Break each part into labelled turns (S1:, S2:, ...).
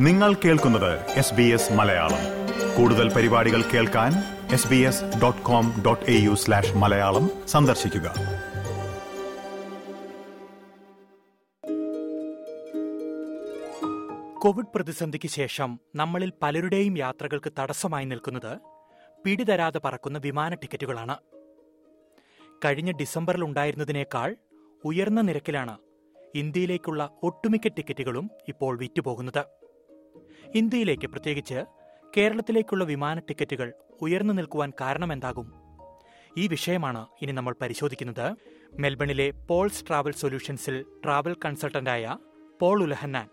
S1: നിങ്ങൾ കേൾക്കുന്നത് S B S Malayalam. കൂടുതൽ പരിപാടികൾ കേൾക്കാൻ S B S dot com dot A U slash Malayalam സന്ദർശിക്കുക.
S2: കോവിഡ് പ്രതിസന്ധിക്ക് ശേഷം നമ്മളിൽ പലരുടെയും യാത്രകൾക്ക് തടസ്സമായി നിൽക്കുന്നത് പിടിതരാതെ പറക്കുന്ന വിമാന ടിക്കറ്റുകളാണ്. കഴിഞ്ഞ ഡിസംബറിൽ ഉണ്ടായിരുന്നതിനേക്കാൾ ഉയർന്ന നിരക്കിലാണ് ഇന്ത്യയിലേക്കുള്ള ഒട്ടുമിക്ക ടിക്കറ്റുകളും ഇപ്പോൾ വിറ്റുപോകുന്നത്. ഇന്ത്യയിലേക്ക് പ്രത്യേകിച്ച് കേരളത്തിലേക്കുള്ള വിമാന ടിക്കറ്റുകൾ ഉയർന്നു നിൽക്കുവാൻ കാരണമെന്താകും? ഈ വിഷയമാണ് ഇനി നമ്മൾ പരിശോധിക്കുന്നത്. മെൽബണിലെ പോൾസ് ട്രാവൽ സൊല്യൂഷൻസിൽ ട്രാവൽ കൺസൾട്ടന്റായ പോൾ ഉലഹന്നാൻ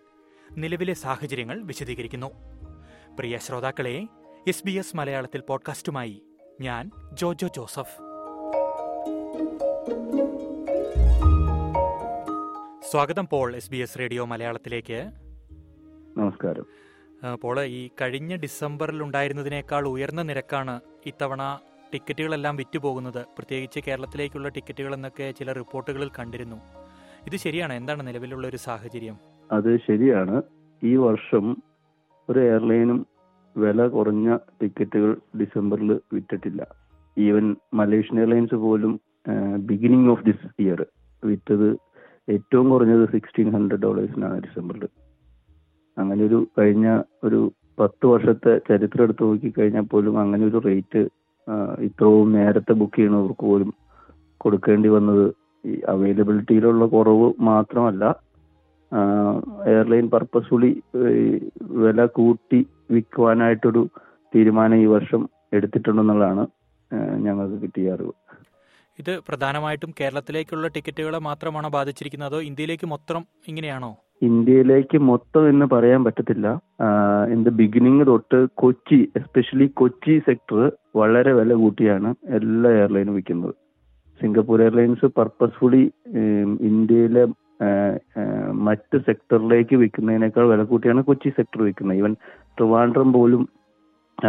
S2: നിലവിലെ സാഹചര്യങ്ങൾ വിശദീകരിക്കുന്നു. പ്രിയ ശ്രോതാക്കളെ എസ് ബി എസ് മലയാളത്തിൽ പോഡ്കാസ്റ്റുമായി ഞാൻ ജോജോ ജോസഫ്. സ്വാഗതം Paul S B S radio മലയാളത്തിലേക്ക്.
S3: നമസ്കാരം.
S2: പോൾ ഈ കഴിഞ്ഞ ഡിസംബറിൽ ഉണ്ടായിരുന്നതിനേക്കാൾ ഉയർന്ന നിരക്കാണ് ഇത്തവണ ടിക്കറ്റുകളെല്ലാം വിറ്റുപോകുന്നത്. പ്രത്യേകിച്ച് കേരളത്തിലേക്കുള്ള ടിക്കറ്റുകൾ എന്നൊക്കെ ചില റിപ്പോർട്ടുകളിൽ കണ്ടിരുന്നു. ഇത് ശരിയാണ്? എന്താണ് നിലവിലുള്ള ഒരു സാഹചര്യം?
S3: അത് ശരിയാണ്. ഈ വർഷം ഒരു എയർലൈനും വില കുറഞ്ഞ ടിക്കറ്റുകൾ ഡിസംബറിൽ വിറ്റിട്ടില്ല. ഈവൻ മലേഷ്യൻ എയർലൈൻസ് പോലും ബിഗിനിങ് ഓഫ് ദിസ് ഇയർ വിറ്റത് ഏറ്റവും കുറഞ്ഞത് സിക്സ്റ്റീൻ ഹൺഡ്രഡ് ഡോളേഴ്സിനാണ് ഡിസംബറിൽ. അങ്ങനെ ഒരു കഴിഞ്ഞ ഒരു പത്ത് വർഷത്തെ ചരിത്രം എടുത്ത് നോക്കി കഴിഞ്ഞാൽ പോലും അങ്ങനെ ഒരു റേറ്റ് ഇത്രയും നേരത്തെ ബുക്ക് ചെയ്യുന്നവർക്ക് പോലും കൊടുക്കേണ്ടി വന്നത് ഈ അവൈലബിലിറ്റിയിലുള്ള കുറവ് മാത്രമല്ല എയർലൈൻ പർപ്പസ്ഫുള്ളി വില കൂട്ടി വിൽക്കുവാനായിട്ടൊരു തീരുമാനം ഈ വർഷം എടുത്തിട്ടുണ്ടെന്നുള്ളതാണ് ഞങ്ങൾക്ക് കിട്ടിയ അറിവ്.
S2: ഇത് പ്രധാനമായിട്ടും കേരളത്തിലേക്കുള്ള ടിക്കറ്റുകളെ മാത്രമാണോ ബാധിച്ചിരിക്കുന്നത്? അതോ ഇന്ത്യയിലേക്ക് മൊത്തം ഇങ്ങനെയാണോ?
S3: ഇന്ത്യയിലേക്ക് മൊത്തം എന്ന് പറയാൻ പറ്റത്തില്ല. ഇൻ ദ ബിഗിനിങ് തൊട്ട് കൊച്ചി എസ്പെഷ്യലി കൊച്ചി സെക്ടർ വളരെ വില കൂട്ടിയാണ് എല്ലാ എയർലൈനും വിൽക്കുന്നത്. സിംഗപ്പൂർ എയർലൈൻസ് പർപ്പസ്ഫുള്ളി ഇന്ത്യയിലെ മറ്റ് സെക്ടറിലേക്ക് വിൽക്കുന്നതിനേക്കാൾ വില കൂട്ടിയാണ് കൊച്ചി സെക്ടർ വിൽക്കുന്നത്. ഈവൻ ട്രിവാൻഡ്രം പോലും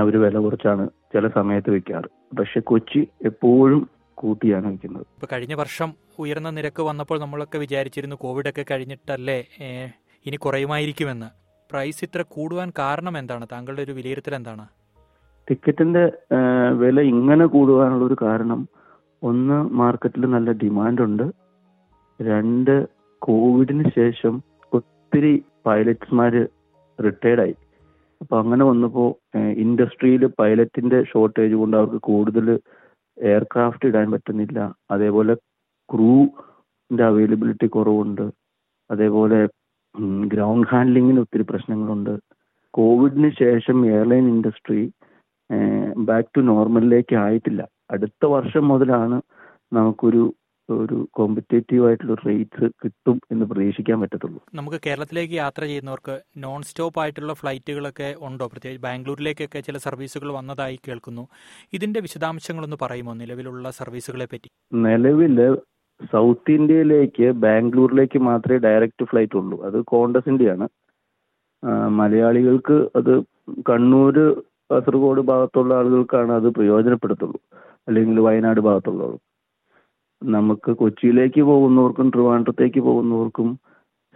S3: അവർ വില കുറച്ചാണ് ചില സമയത്ത് വിൽക്കാറ്. പക്ഷെ കൊച്ചി എപ്പോഴും കൂട്ടിയാണ് വിൽക്കുന്നത്.
S2: കഴിഞ്ഞ വർഷം ഉയർന്ന നിരക്ക് വന്നപ്പോൾ നമ്മളൊക്കെ വിചാരിച്ചിരുന്നു കോവിഡൊക്കെ കഴിഞ്ഞിട്ടല്ലേ ഇനി കുറയുമായിരിക്കുമെന്ന്. പ്രൈസ് ഇത്ര കൂടുവാൻ കാരണം എന്താണ്? താങ്കളുടെ ഒരു വിലയിരുത്തൽ എന്താണ്?
S3: ടിക്കറ്റിന്റെ വില ഇങ്ങനെ കൂടുവാനുള്ള ഒരു കാരണം ഒന്ന് മാർക്കറ്റിൽ നല്ല ഡിമാൻഡ് ഉണ്ട് രണ്ട് കോവിഡിന് ശേഷം ഒത്തിരി പൈലറ്റ്സ്മാര് റിട്ടയർഡ് ആയി അപ്പൊ അങ്ങനെ വന്നപ്പോ ഇൻഡസ്ട്രിയിൽ പൈലറ്റിന്റെ ഷോർട്ടേജ് കൊണ്ട് അവർക്ക് കൂടുതൽ എയർക്രാഫ്റ്റ് ഇടാൻ പറ്റുന്നില്ല അതേപോലെ ക്രൂവിന്റെ അവൈലബിലിറ്റി കുറവുണ്ട്. അതേപോലെ ഗ്രൗണ്ട് ഹാൻഡ്ലിങ്ങിന് ഒത്തിരി പ്രശ്നങ്ങളുണ്ട്. കോവിഡിന് ശേഷം എയർലൈൻ ഇൻഡസ്ട്രി ബാക്ക് ടു നോർമലിലേക്ക് ആയിട്ടില്ല. അടുത്ത വർഷം മുതലാണ് നമുക്കൊരു ഒരു കോമ്പറ്റേറ്റീവ് ആയിട്ടുള്ള റേറ്റ്സ് കിട്ടും എന്ന് പ്രതീക്ഷിക്കാൻ പറ്റത്തുള്ളൂ.
S2: നമുക്ക് കേരളത്തിലേക്ക് യാത്ര ചെയ്യുന്നവർക്ക് നോൺ സ്റ്റോപ്പ് ആയിട്ടുള്ള ഫ്ലൈറ്റുകളൊക്കെ ഉണ്ടോ? പ്രത്യേകിച്ച് ബാംഗ്ലൂരിലേക്കൊക്കെ ചില സർവീസുകൾ വന്നതായി കേൾക്കുന്നു. ഇതിന്റെ വിശദാംശങ്ങളൊന്ന് പറയുമോ? നിലവിലുള്ള സർവീസുകളെ പറ്റി.
S3: നിലവിൽ സൗത്ത് ഇന്ത്യയിലേക്ക് ബാംഗ്ലൂരിലേക്ക് മാത്രമേ ഡയറക്റ്റ് ഫ്ലൈറ്റ് ഉള്ളൂ. അത് കോണ്ടസിന്റെയാണ്. ആ, മലയാളികൾക്ക് അത് കണ്ണൂർ കാസർഗോഡ് ഭാഗത്തുള്ള ആളുകൾക്കാണ് അത് പ്രയോജനപ്പെടുത്തുള്ളൂ. അല്ലെങ്കിൽ വയനാട് ഭാഗത്തുള്ളവർ. നമുക്ക് കൊച്ചിയിലേക്ക് പോകുന്നവർക്കും ട്രിവാൻഡ്രത്തേക്ക് പോകുന്നവർക്കും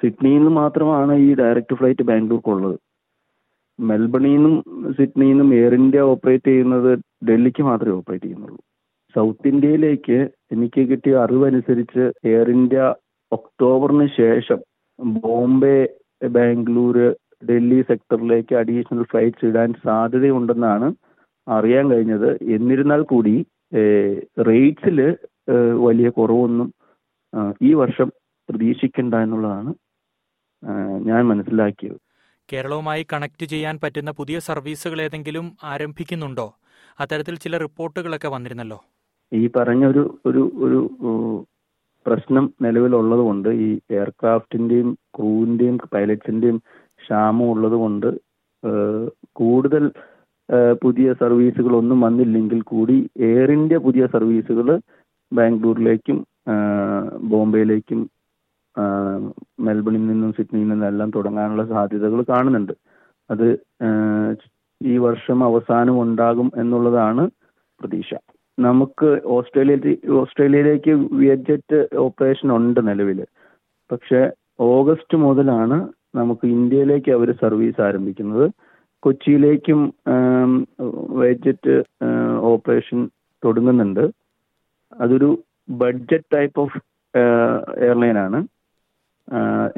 S3: സിഡ്നിയിൽ നിന്ന് മാത്രമാണ് ഈ ഡയറക്റ്റ് ഫ്ലൈറ്റ് ബാംഗ്ലൂർക്കുള്ളത്. മെൽബണിൽ നിന്നും സിഡ്നിയിൽ നിന്നും എയർ ഇന്ത്യ ഓപ്പറേറ്റ് ചെയ്യുന്നത് ഡൽഹിക്ക് മാത്രമേ ഓപ്പറേറ്റ് ചെയ്യുന്നുള്ളൂ. സൗത്ത് ഇന്ത്യയിലേക്ക് എനിക്ക് കിട്ടിയ അറിവനുസരിച്ച് എയർ ഇന്ത്യ ഒക്ടോബറിന് ശേഷം ബോംബെ ബാംഗ്ലൂർ ഡൽഹി സെക്ടറിലേക്ക് അഡീഷണൽ ഫ്ലൈറ്റ്സ് ഇടാൻ സാധ്യതയുണ്ടെന്നാണ് അറിയാൻ കഴിഞ്ഞത്. എന്നിരുന്നാൽ കൂടി റേറ്റ്സിൽ വലിയ കുറവൊന്നും ഈ വർഷം പ്രതീക്ഷിക്കണ്ട എന്നുള്ളതാണ് ഞാൻ മനസ്സിലാക്കിയത്.
S2: കേരളവുമായി കണക്ട് ചെയ്യാൻ പറ്റുന്ന പുതിയ സർവീസുകൾ ഏതെങ്കിലും ആരംഭിക്കുന്നുണ്ടോ? അത്തരത്തിൽ ചില റിപ്പോർട്ടുകളൊക്കെ വന്നിരുന്നല്ലോ.
S3: ഈ പറഞ്ഞ ഒരു ഒരു ഒരു പ്രശ്നം നിലവിലുള്ളത് കൊണ്ട് ഈ എയർക്രാഫ്റ്റിന്റെയും ക്രൂവിന്റെയും പൈലറ്റ്സിന്റെയും ക്ഷാമം ഉള്ളത് കൊണ്ട് കൂടുതൽ പുതിയ സർവീസുകൾ ഒന്നും വന്നില്ലെങ്കിൽ കൂടി എയർ ഇന്ത്യ പുതിയ സർവീസുകൾ ബാംഗ്ലൂരിലേക്കും ബോംബെയിലേക്കും മെൽബണിൽ നിന്നും സിഡ്നിയിൽ നിന്നും എല്ലാം തുടങ്ങാനുള്ള സാധ്യതകൾ കാണുന്നുണ്ട്. അത് ഈ വർഷം അവസാനം ഉണ്ടാകും എന്നുള്ളതാണ് പ്രതീക്ഷ. നമുക്ക് ഓസ്ട്രേലിയ ഓസ്ട്രേലിയയിലേക്ക് വിയറ്റ്ജെറ്റ് ഓപ്പറേഷൻ ഉണ്ട് നിലവിൽ. പക്ഷെ ഓഗസ്റ്റ് മുതലാണ് നമുക്ക് ഇന്ത്യയിലേക്ക് അവർ സർവീസ് ആരംഭിക്കുന്നത്. കൊച്ചിയിലേക്കും വേജറ്റ് ഓപ്പറേഷൻ തുടങ്ങുന്നുണ്ട്. അതൊരു ബഡ്ജറ്റ് ടൈപ്പ് ഓഫ് എയർലൈൻ ആണ്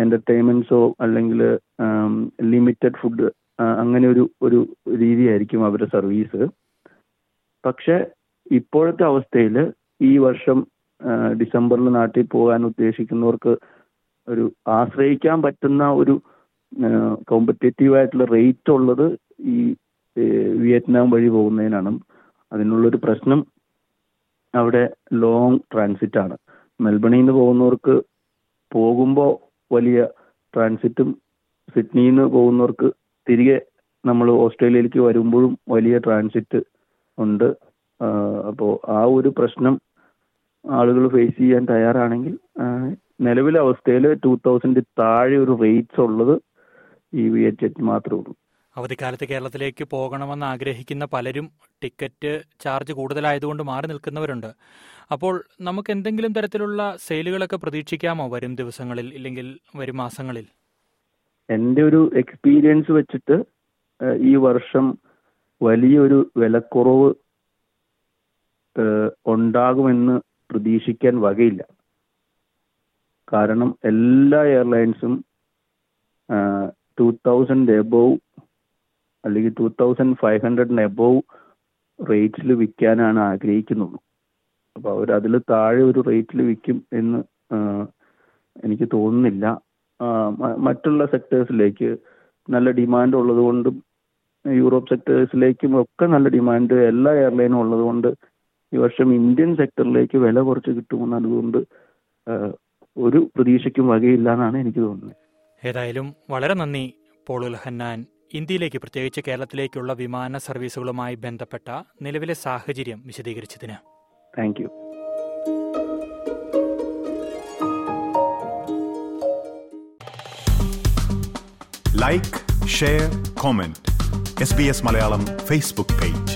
S3: എന്റർടൈൻമെന്റ്സോ അല്ലെങ്കിൽ ലിമിറ്റഡ് ഫുഡ് അങ്ങനെ ഒരു ഒരു രീതിയായിരിക്കും അവരുടെ സർവീസ്. പക്ഷെ ഇപ്പോഴത്തെ അവസ്ഥയിൽ ഈ വർഷം ഡിസംബറിൽ നാട്ടിൽ പോകാൻ ഉദ്ദേശിക്കുന്നവർക്ക് ഒരു ആശ്രയിക്കാൻ പറ്റുന്ന ഒരു കോമ്പറ്റേറ്റീവ് ആയിട്ടുള്ള റേറ്റ് ഉള്ളത് ഈ വിയറ്റ്നാം വഴി പോകുന്നതിനാണ്. അതിനുള്ളൊരു പ്രശ്നം അവിടെ ലോങ് ട്രാൻസിറ്റ് ആണ്. മെൽബണിൽ നിന്ന് പോകുന്നവർക്ക് പോകുമ്പോൾ വലിയ ട്രാൻസിറ്റും സിഡ്നിയിൽ നിന്ന് പോകുന്നവർക്ക് തിരികെ നമ്മൾ ഓസ്ട്രേലിയയിലേക്ക് വരുമ്പോഴും വലിയ ട്രാൻസിറ്റ് ഉണ്ട്. അപ്പോൾ ആ ഒരു പ്രശ്നം ആളുകൾ ഫേസ് ചെയ്യാൻ തയ്യാറാണെങ്കിൽ നിലവിലെ അവസ്ഥയിൽ ടൂ തൗസൻഡ് താഴെ ഒരു റേറ്റ്സ് ഉള്ളത് ഈ വി എച്ച് എച്ച് മാത്രമേ ഉള്ളൂ.
S2: അവധിക്കാലത്ത് കേരളത്തിലേക്ക് പോകണമെന്ന് ആഗ്രഹിക്കുന്ന പലരും ടിക്കറ്റ് ചാർജ് കൂടുതലായതുകൊണ്ട് മാറി നിൽക്കുന്നവരുണ്ട്. അപ്പോൾ നമുക്ക് എന്തെങ്കിലും തരത്തിലുള്ള സെയിലുകളൊക്കെ പ്രതീക്ഷിക്കാമോ വരും ദിവസങ്ങളിൽ ഇല്ലെങ്കിൽ വരും മാസങ്ങളിൽ?
S3: എന്റെ ഒരു എക്സ്പീരിയൻസ് വെച്ചിട്ട് ഈ വർഷം വലിയൊരു വിലക്കുറവ് ഉണ്ടാകുമെന്ന് പ്രതീക്ഷിക്കാൻ വകയില്ല. കാരണം എല്ലാ എയർലൈൻസും ടു തൗസൻഡ് എബോവ് അല്ലെങ്കിൽ ടു തൗസൻഡ് ഫൈവ് ഹൺഡ്രഡിന് എബോവ് റേറ്റിൽ വിൽക്കാനാണ് ആഗ്രഹിക്കുന്നുള്ളൂ. അപ്പോൾ അവർ അതിൽ താഴെ ഒരു റേറ്റിൽ വിൽക്കും എന്ന് എനിക്ക് തോന്നുന്നില്ല. മറ്റുള്ള സെക്ടേഴ്സിലേക്ക് നല്ല ഡിമാൻഡ് ഉള്ളതുകൊണ്ടും യൂറോപ്പ് സെക്ടേഴ്സിലേക്കും ഒക്കെ നല്ല ഡിമാൻഡ് എല്ലാ എയർലൈനും ഉള്ളത് കൊണ്ട് ഈ വർഷം ഇന്ത്യൻ സെക്ടറിലേക്ക് വില കുറച്ച് കിട്ടുമെന്ന് അതുകൊണ്ട് ഒരു പ്രതീക്ഷയ്ക്കും വകയില്ല എന്നാണ് എനിക്ക് തോന്നുന്നത്.
S2: ഏതായാലും വളരെ നന്ദി പോളുൽ ഹന്നാൻ ഇന്ത്യയിലേക്ക് പ്രത്യേകിച്ച് കേരളത്തിലേക്കുള്ള വിമാന സർവീസുകളുമായി ബന്ധപ്പെട്ട നിലവിലെ സാഹചര്യം വിശദീകരിച്ചതിന്.
S3: Thank you
S1: like share comment S B S Malayalam Facebook page